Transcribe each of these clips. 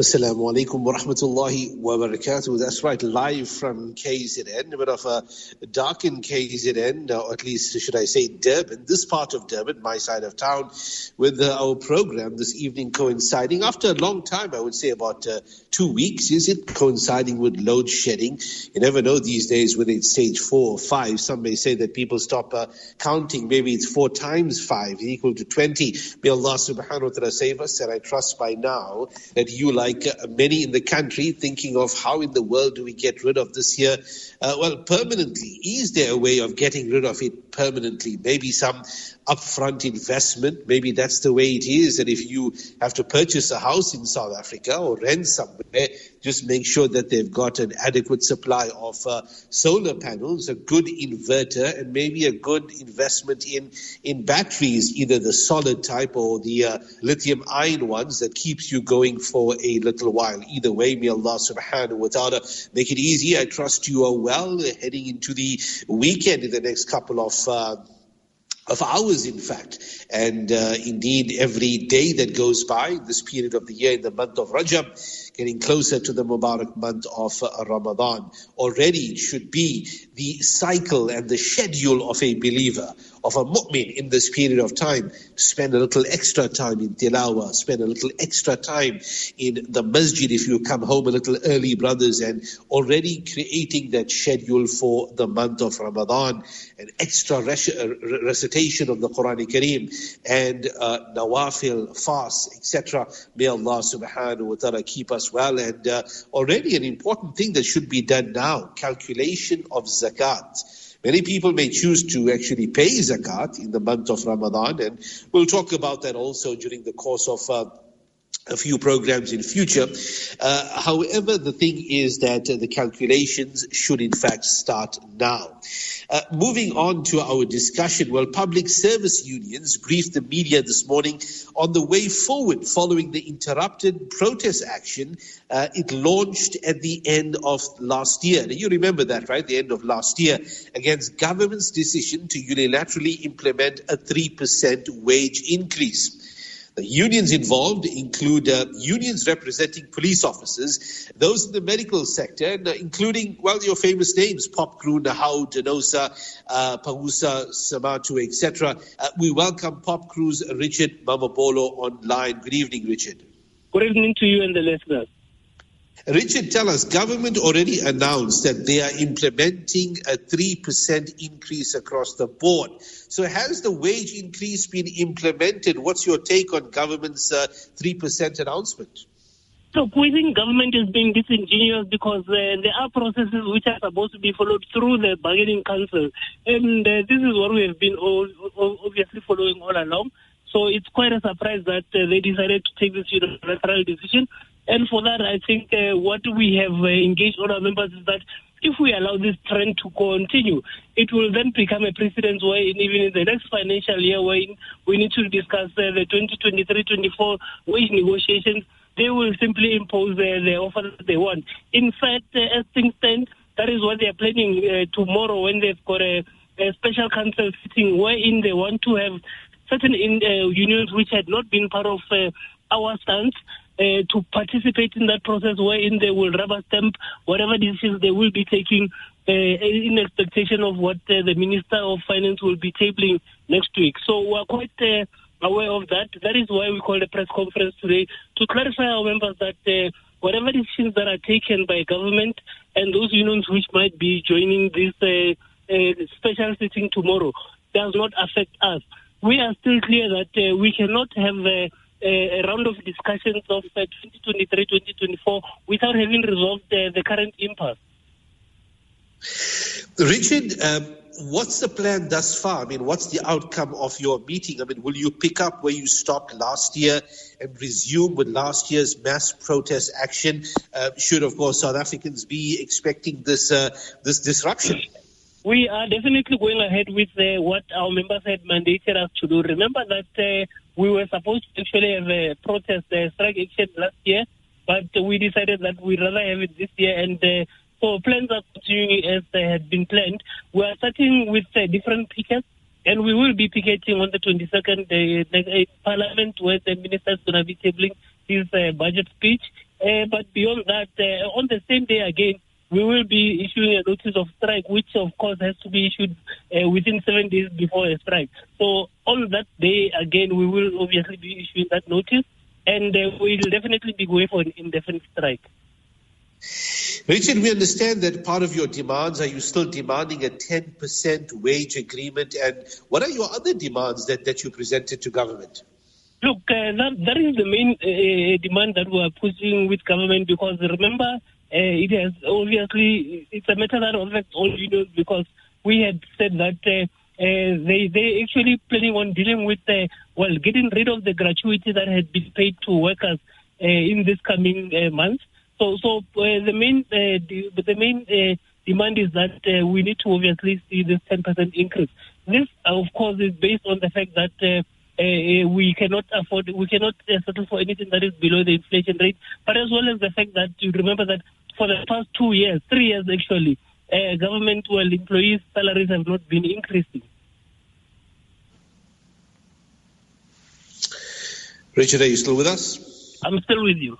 Assalamu alaikum wa rahmatullahi wa barakatuh. That's right, live from KZN, a bit of a darkened KZN, or at least should I say Durban, this part of Durban, my side of town, with our program this evening coinciding after a long time, I would say about uh, two weeks, is it, coinciding with load shedding. You never know these days whether it's stage four or five. Some may say that people stop uh, counting. Maybe it's four times five, equal to 20. May Allah subhanahu wa ta'ala save us, and I trust by now that you like like uh, many in the country, thinking of how in the world do we get rid of this here? Uh, well, permanently. Is there a way of getting rid of it permanently? Maybe some upfront investment. Maybe that's the way it is. And if you have to purchase a house in South Africa or rent somewhere, just make sure that they've got an adequate supply of uh, solar panels, a good inverter, and maybe a good investment in in batteries, either the solid type or the uh, lithium ion ones that keeps you going for a little while. Either way, may Allah subhanahu wa ta'ala make it easy. I trust you are well heading into the weekend in the next couple of of hours, in fact. And uh, indeed, every day that goes by, this period of the year in the month of Rajab, getting closer to the Mubarak month of Ramadan, already should be the cycle and the schedule of a believer of a mu'min in this period of time. Spend a little extra time in tilawah, spend a little extra time in the masjid if you come home a little early, brothers, and already creating that schedule for the month of Ramadan, an extra recitation of the Quran Kareem, and uh, nawafil, fast, etc. May Allah subhanahu wa ta'ala keep us well. And uh, already an important thing that should be done now, calculation of zakat. Many people may choose to actually pay zakat in the month of Ramadan, and we'll talk about that also during the course of uh, a few programs in future. Uh, however, the thing is that uh, the calculations should in fact start now. Uh, moving on to our discussion, well, public service unions briefed the media this morning on the way forward following the interrupted protest action uh, it launched at the end of last year. Now, you remember that, right? The end of last year against government's decision to unilaterally implement a 3% wage increase. The unions involved include uh, unions representing police officers, those in the medical sector, and, uh, including, well, your famous names, Pop POPCRU, Nehawu, Denosa, uh, Pahusa, Samatu, etc. Uh, we welcome POPCRU's Richard Mamabolo online. Good evening, Richard. Good evening to you and the listeners. Richard, tell us, government already announced that they are implementing a 3% increase across the board. So has the wage increase been implemented? What's your take on government's uh, 3% announcement? So we think government is being disingenuous because uh, there are processes which are supposed to be followed through the bargaining council. And uh, this is what we have been all, all obviously following all along. So it's quite a surprise that uh, they decided to take this unilateral decision. And for that, I think uh, what we have uh, engaged all our members is that if we allow this trend to continue, it will then become a precedent where even in the next financial year when we need to discuss uh, the 2023-24 wage negotiations, they will simply impose uh, the offer that they want. In fact, uh, as things stand, that is what they are planning uh, tomorrow when they've got a, a special council sitting wherein they want to have certain in, uh, unions which had not been part of uh, our stance uh, to participate in that process wherein they will rubber stamp whatever decisions they will be taking uh, in expectation of what uh, the Minister of Finance will be tabling next week. So we're quite uh, aware of that. That is why we called a press conference today to clarify our members that uh, whatever decisions that are taken by government and those unions which might be joining this special sitting tomorrow does not affect us we are still clear that uh, we cannot have a, round of discussions of uh, 2023-2024 without having resolved uh, the current impasse. Richard, um, what's the plan thus far? I mean, what's the outcome of your meeting? I mean, will you pick up where you stopped last year and resume with last year's mass protest action? Uh, should, of course, South Africans be expecting this uh, this disruption? We are definitely going ahead with uh, what our members had mandated us to do. Remember that uh, we were supposed to actually have a protest, uh, strike action last year, but we decided that we'd rather have it this year. And uh, so plans are continuing as they had been planned. We are starting with uh, different pickets. And we will be picketing on the 22nd uh, Parliament, where the minister is going to be tabling his budget speech. But beyond that, on the same day again, we will be issuing a notice of strike, which of course has to be issued uh, within seven days before a strike. So on that day, again, we will obviously be issuing that notice, and uh, we'll definitely be going for an indefinite strike. Richard, we understand that part of your demands are you still demanding a 10% wage agreement, and what are your other demands that, that you presented to government? Look, uh, that, that is the main uh, demand that we are pushing with government because remember, uh, it has obviously it's a matter that affects all unions because we had said that uh, uh, they they actually planning on dealing with uh, well getting rid of the gratuity that had been paid to workers uh, in this coming uh, month. So so uh, the main uh, the, the main uh, demand is that uh, we need to obviously see this 10% increase. This uh, of course is based on the fact that. Uh, uh, we cannot afford, we cannot uh, settle for anything that is below the inflation rate, but as well as the fact that you remember that for the past two years, three years actually, uh, government, well, employees' salaries have not been increasing. Richard, are you still with us? I'm still with you.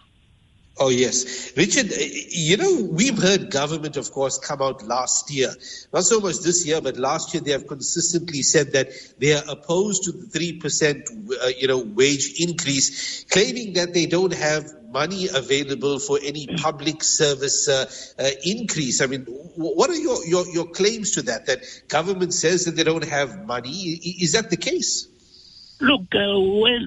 Oh, yes. Richard, you know, we've heard government, of course, come out last year. Not so much this year, but last year they have consistently said that they are opposed to the 3%, uh, you know, wage increase, claiming that they don't have money available for any public service uh, uh, increase. I mean, what are your, your, your claims to that? That government says that they don't have money. Is that the case? Look, uh,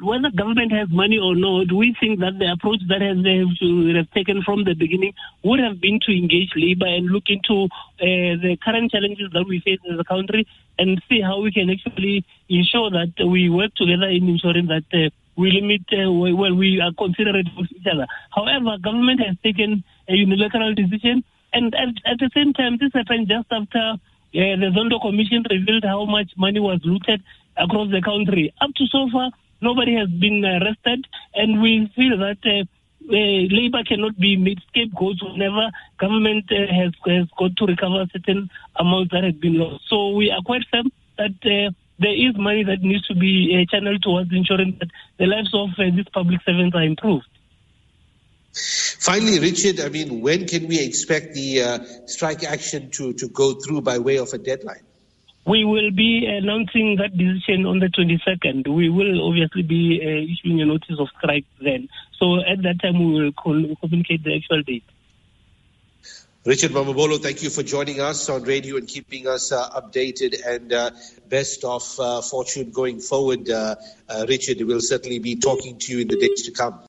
whether government has money or not, we think that the approach that has, they have, have taken from the beginning would have been to engage labor and look into uh, the current challenges that we face as a country and see how we can actually ensure that we work together in ensuring that uh, we limit, uh, well, we are considerate of each other. However, government has taken a unilateral decision, and at, at the same time, this happened just after uh, the Zondo Commission revealed how much money was looted across the country. Up to so far, nobody has been arrested, and we feel that uh, uh, labor cannot be made scapegoats whenever government uh, has has got to recover certain amounts that have been lost. So we are quite firm that uh, there is money that needs to be uh, channeled towards ensuring that the lives of uh, these public servants are improved. Finally, Richard, I mean, when can we expect the uh, strike action to, to go through by way of a deadline? We will be announcing that decision on the 22nd. We will obviously be uh, issuing a notice of strike then. So at that time, we will communicate the actual date. Richard Mamabolo, thank you for joining us on radio and keeping us uh, updated and uh, best of uh, fortune going forward. Uh, uh, Richard, we'll certainly be talking to you in the days to come.